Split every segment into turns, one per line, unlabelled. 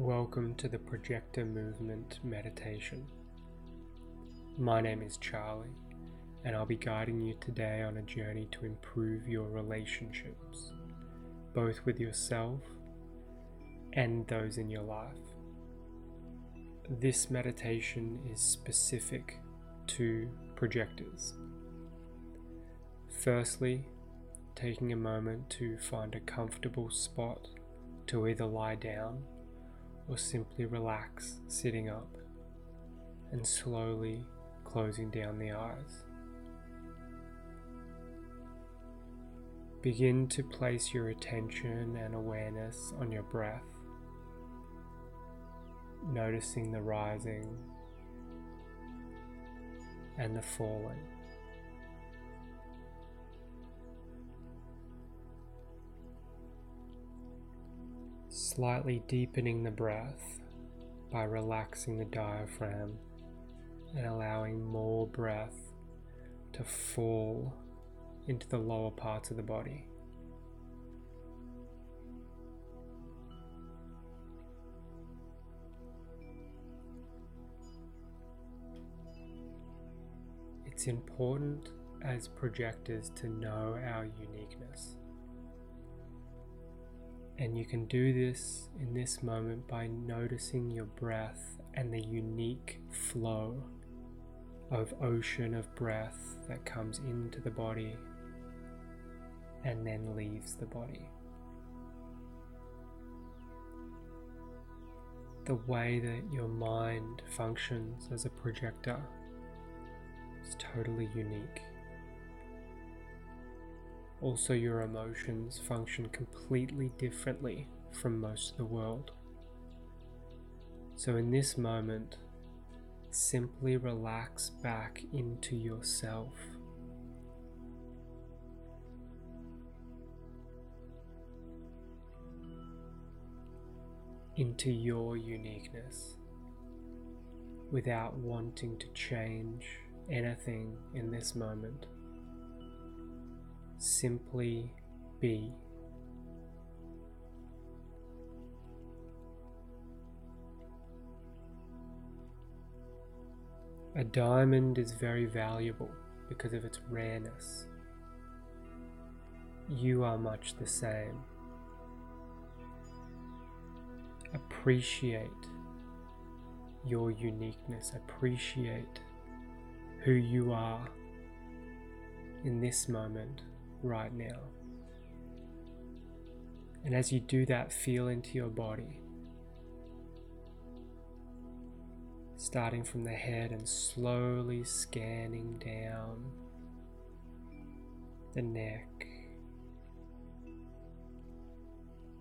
Welcome to the Projector Movement Meditation. My name is Charlie, and I'll be guiding you today on a journey to improve your relationships, both with yourself and those in your life. This meditation is specific to projectors. Firstly, taking a moment to find a comfortable spot to either lie down or simply relax sitting up and slowly closing down the eyes. Begin to place your attention and awareness on your breath, noticing the rising and the falling. Slightly deepening the breath by relaxing the diaphragm and allowing more breath to fall into the lower parts of the body. It's important as projectors to know our uniqueness. And you can do this in this moment by noticing your breath and the unique flow of ocean of breath that comes into the body and then leaves the body. The way that your mind functions as a projector is totally unique. Also, your emotions function completely differently from most of the world. So, in this moment, simply relax back into yourself. Into your uniqueness without wanting to change anything in this moment simply be. A diamond is very valuable because of its rareness. You are much the same. Appreciate your uniqueness, appreciate who you are in this moment right now. And as you do that, feel into your body. Starting from the head and slowly scanning down the neck,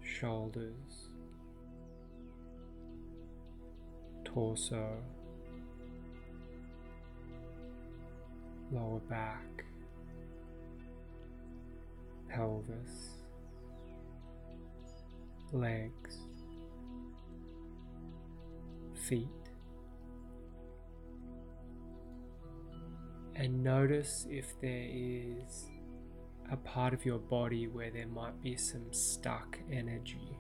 shoulders, torso, lower back pelvis, legs, feet. And notice if there is a part of your body where there might be some stuck energy,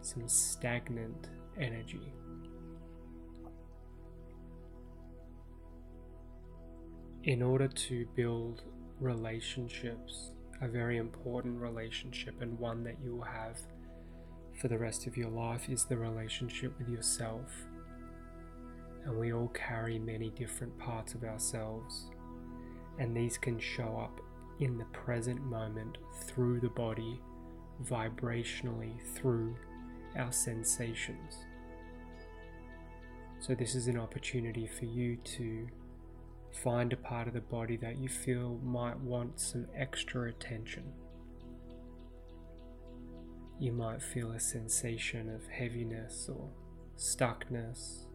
some stagnant energy. In order to build relationships a very important relationship and one that you will have for the rest of your life is the relationship with yourself. And we all carry many different parts of ourselves, and these can show up in the present moment through the body, vibrationally through our sensations. So, this is an opportunity for you to Find a part of the body that you feel might want some extra attention. You might feel a sensation of heaviness or stuckness,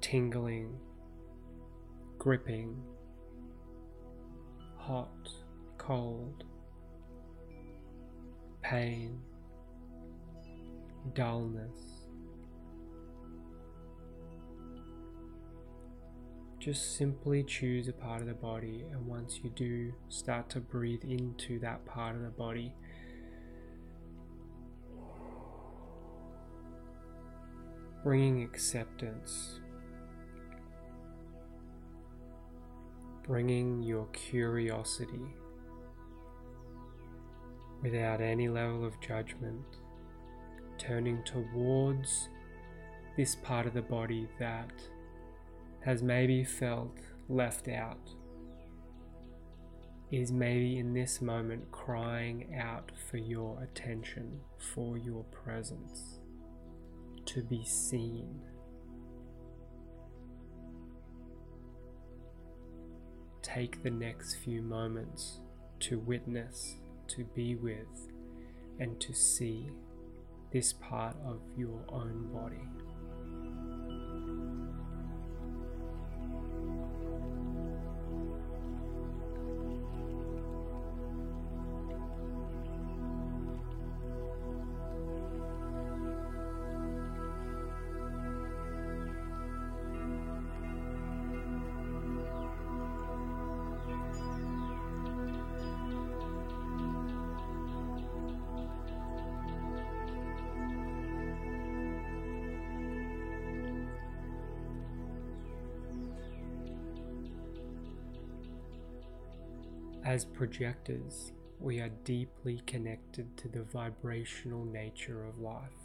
tingling, gripping, hot, cold, pain, dullness. Just simply choose a part of the body, and once you do, start to breathe into that part of the body. bringing acceptance, bringing your curiosity. Without any level of judgment, turning towards this part of the body that has maybe felt left out, is maybe in this moment crying out for your attention, for your presence, to be seen. Take the next few moments to witness, to be with, and to see this part of your own body. As projectors, we are deeply connected to the vibrational nature of life.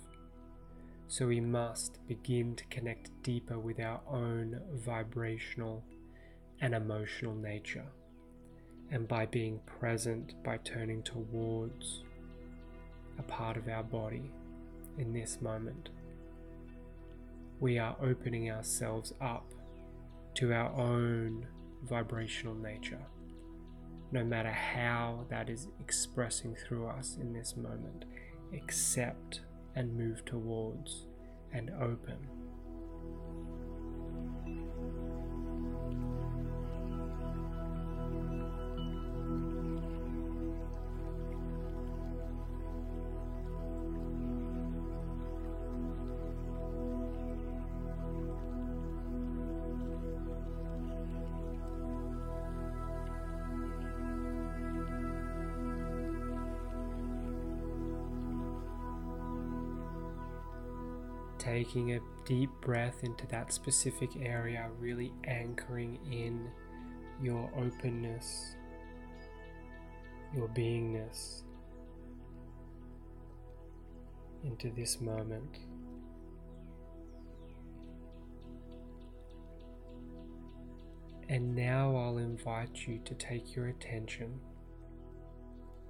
So we must begin to connect deeper with our own vibrational and emotional nature. And by being present, by turning towards a part of our body in this moment, we are opening ourselves up to our own vibrational nature no matter how that is expressing through us in this moment, accept and move towards and open. Taking a deep breath into that specific area, really anchoring in your openness, your beingness into this moment. And now I'll invite you to take your attention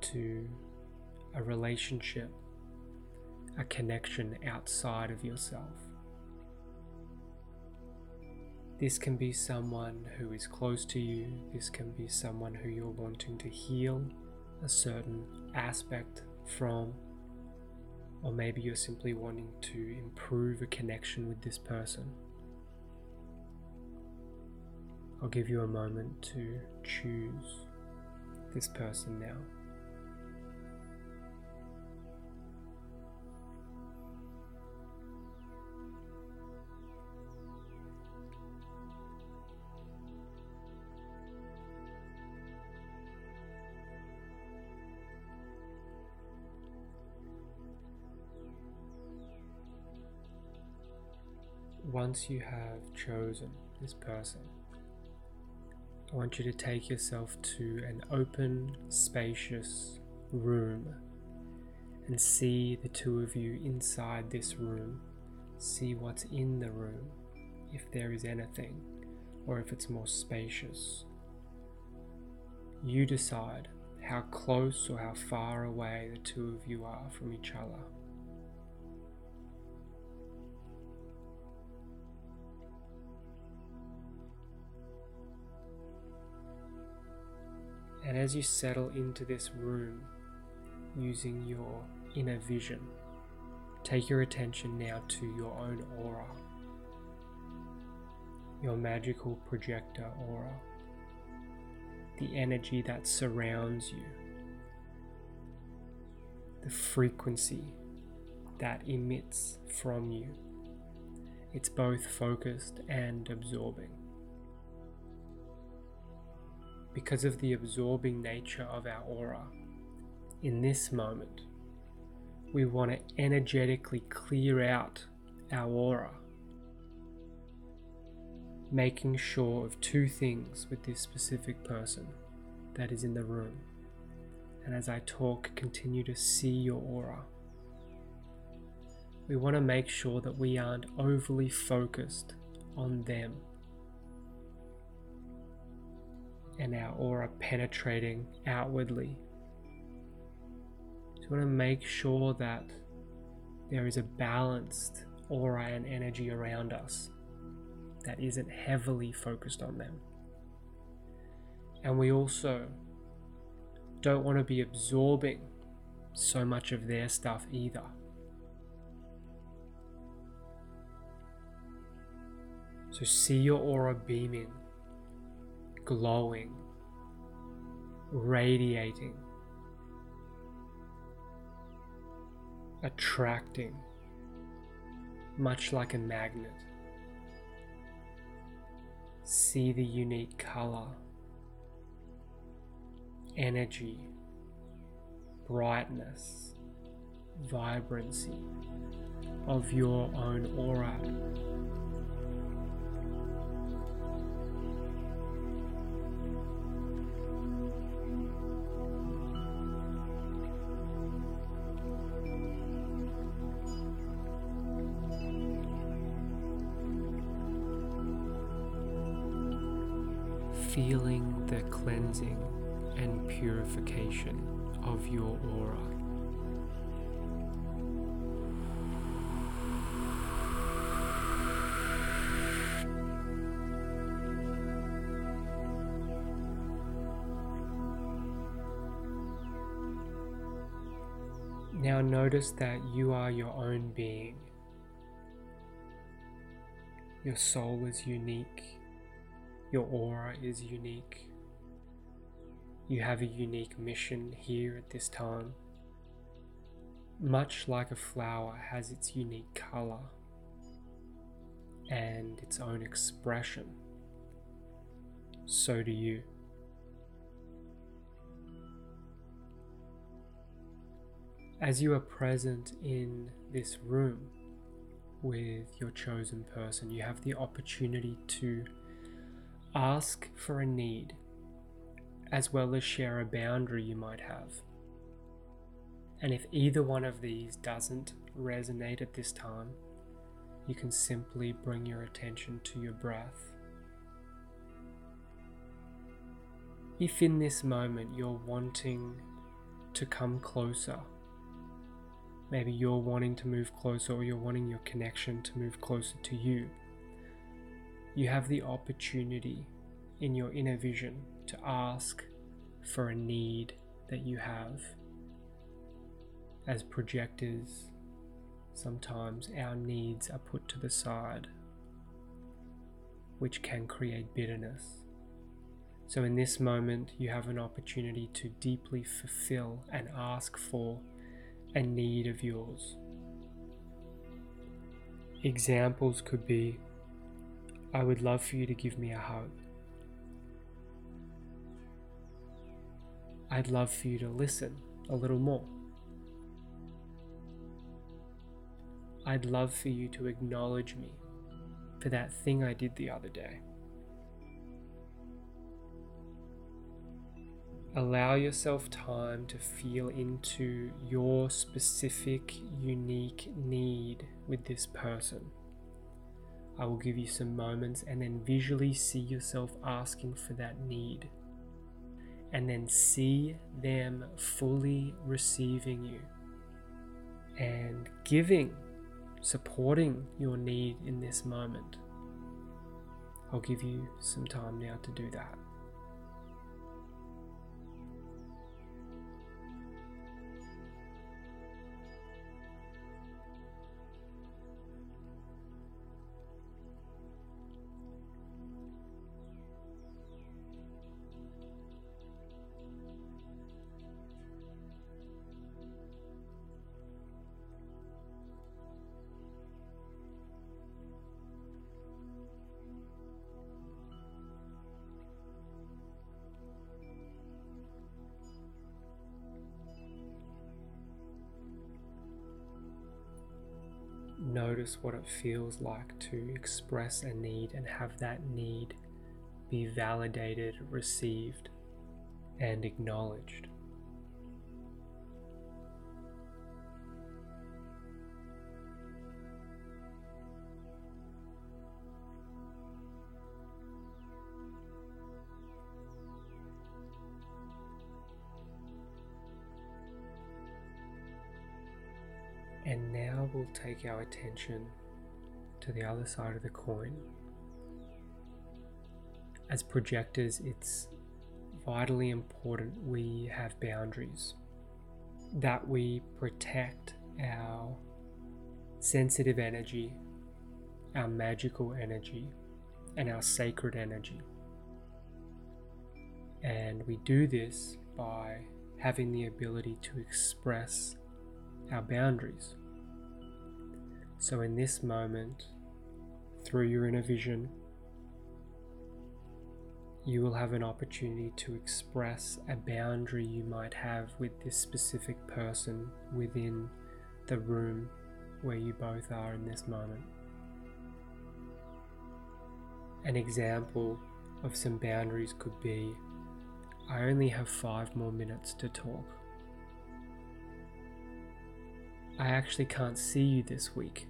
to a relationship a connection outside of yourself. This can be someone who is close to you, this can be someone who you're wanting to heal a certain aspect from, or maybe you're simply wanting to improve a connection with this person. I'll give you a moment to choose this person now. Once you have chosen this person, I want you to take yourself to an open, spacious room and see the two of you inside this room. See what's in the room, if there is anything, or if it's more spacious. You decide how close or how far away the two of you are from each other. And as you settle into this room using your inner vision, take your attention now to your own aura, your magical projector aura, the energy that surrounds you, the frequency that emits from you. It's both focused and absorbing because of the absorbing nature of our aura. In this moment, we want to energetically clear out our aura making sure of two things with this specific person that is in the room. And as I talk, continue to see your aura. We want to make sure that we aren't overly focused on them and our aura penetrating outwardly. So we want to make sure that there is a balanced aura and energy around us that isn't heavily focused on them. And we also don't want to be absorbing so much of their stuff either. So see your aura beaming, glowing, radiating, attracting, much like a magnet. See the unique color, energy, brightness, vibrancy of your own aura. Now notice that you are your own being. Your soul is unique your aura is unique. You have a unique mission here at this time. Much like a flower has its unique color and its own expression, so do you. As you are present in this room with your chosen person, you have the opportunity to Ask for a need, as well as share a boundary you might have. And if either one of these doesn't resonate at this time, you can simply bring your attention to your breath. If in this moment you're wanting to come closer, maybe you're wanting to move closer or you're wanting your connection to move closer to you, you have the opportunity in your inner vision to ask for a need that you have. As projectors, sometimes our needs are put to the side, which can create bitterness. So, in this moment, you have an opportunity to deeply fulfill and ask for a need of yours. Examples could be I would love for you to give me a hug. I'd love for you to listen a little more. I'd love for you to acknowledge me for that thing I did the other day. Allow yourself time to feel into your specific, unique need with this person. I will give you some moments and then visually see yourself asking for that need. And then see them fully receiving you and giving, supporting your need in this moment. I'll give you some time now to do that. Notice what it feels like to express a need and have that need be validated, received, and acknowledged. And now we'll take our attention to the other side of the coin. As projectors, it's vitally important we have boundaries, that we protect our sensitive energy, our magical energy, and our sacred energy. And we do this by having the ability to express our boundaries. So, in this moment, through your inner vision, you will have an opportunity to express a boundary you might have with this specific person within the room where you both are in this moment. An example of some boundaries could be I only have five more minutes to talk. I actually can't see you this week.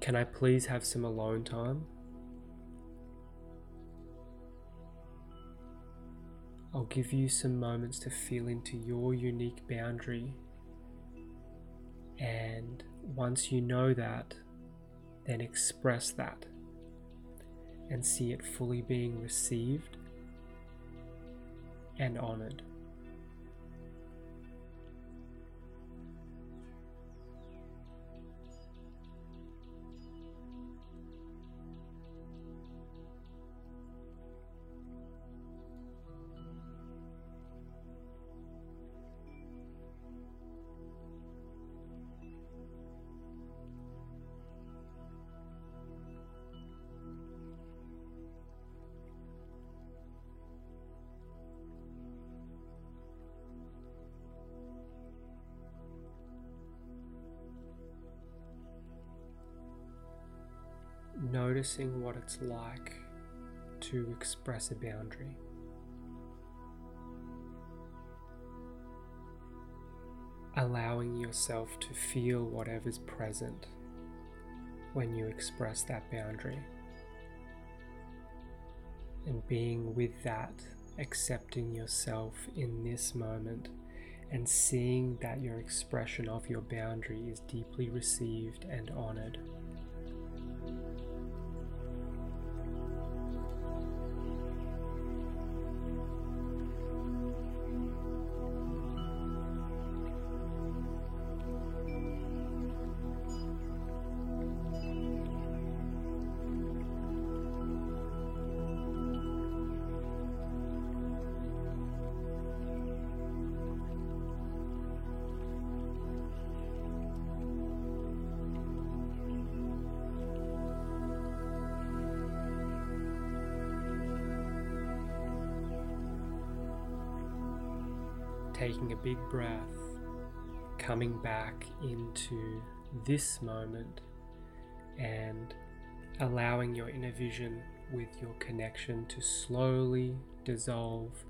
Can I please have some alone time? I'll give you some moments to feel into your unique boundary. And once you know that, then express that and see it fully being received and honored. Noticing what it's like to express a boundary. Allowing yourself to feel whatever's present when you express that boundary. And being with that, accepting yourself in this moment, and seeing that your expression of your boundary is deeply received and honored. Taking a big breath, coming back into this moment and allowing your inner vision with your connection to slowly dissolve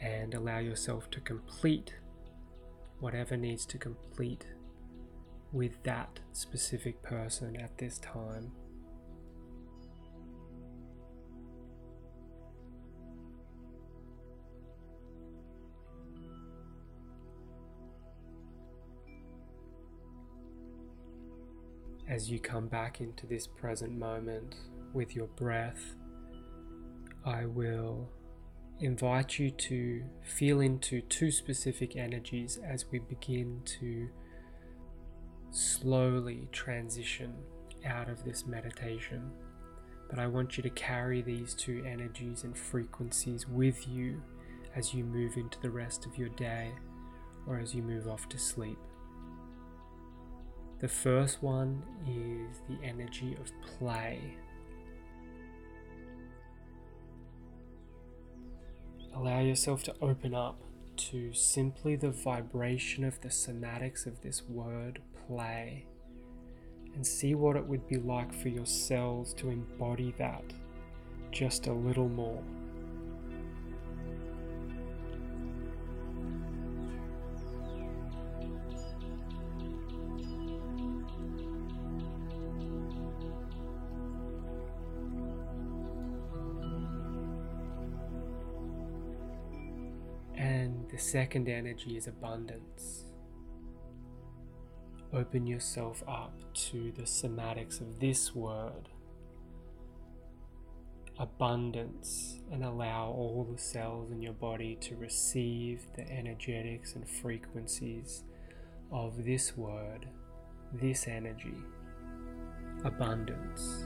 and allow yourself to complete whatever needs to complete with that specific person at this time. As you come back into this present moment with your breath, I will invite you to feel into two specific energies as we begin to slowly transition out of this meditation. But I want you to carry these two energies and frequencies with you as you move into the rest of your day or as you move off to sleep. The first one is the energy of play. Allow yourself to open up to simply the vibration of the somatics of this word play and see what it would be like for your cells to embody that just a little more. The second energy is abundance. Open yourself up to the somatics of this word, abundance, and allow all the cells in your body to receive the energetics and frequencies of this word, this energy, abundance.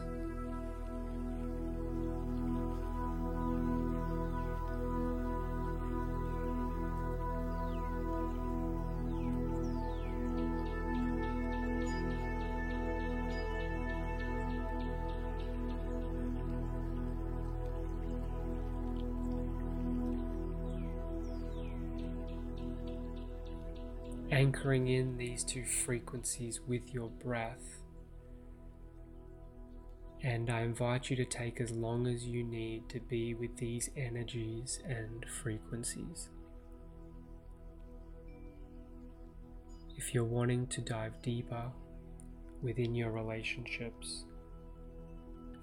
Anchoring in these two frequencies with your breath. And I invite you to take as long as you need to be with these energies and frequencies. If you're wanting to dive deeper within your relationships,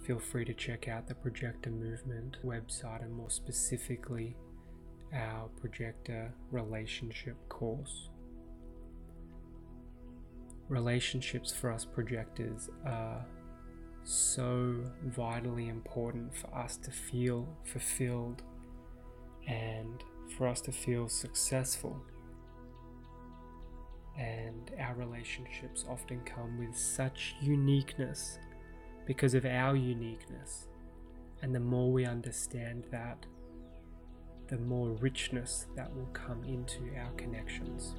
feel free to check out the Projector Movement website and more specifically our Projector Relationship course relationships for us projectors are so vitally important for us to feel fulfilled and for us to feel successful. And our relationships often come with such uniqueness because of our uniqueness. And the more we understand that, the more richness that will come into our connections.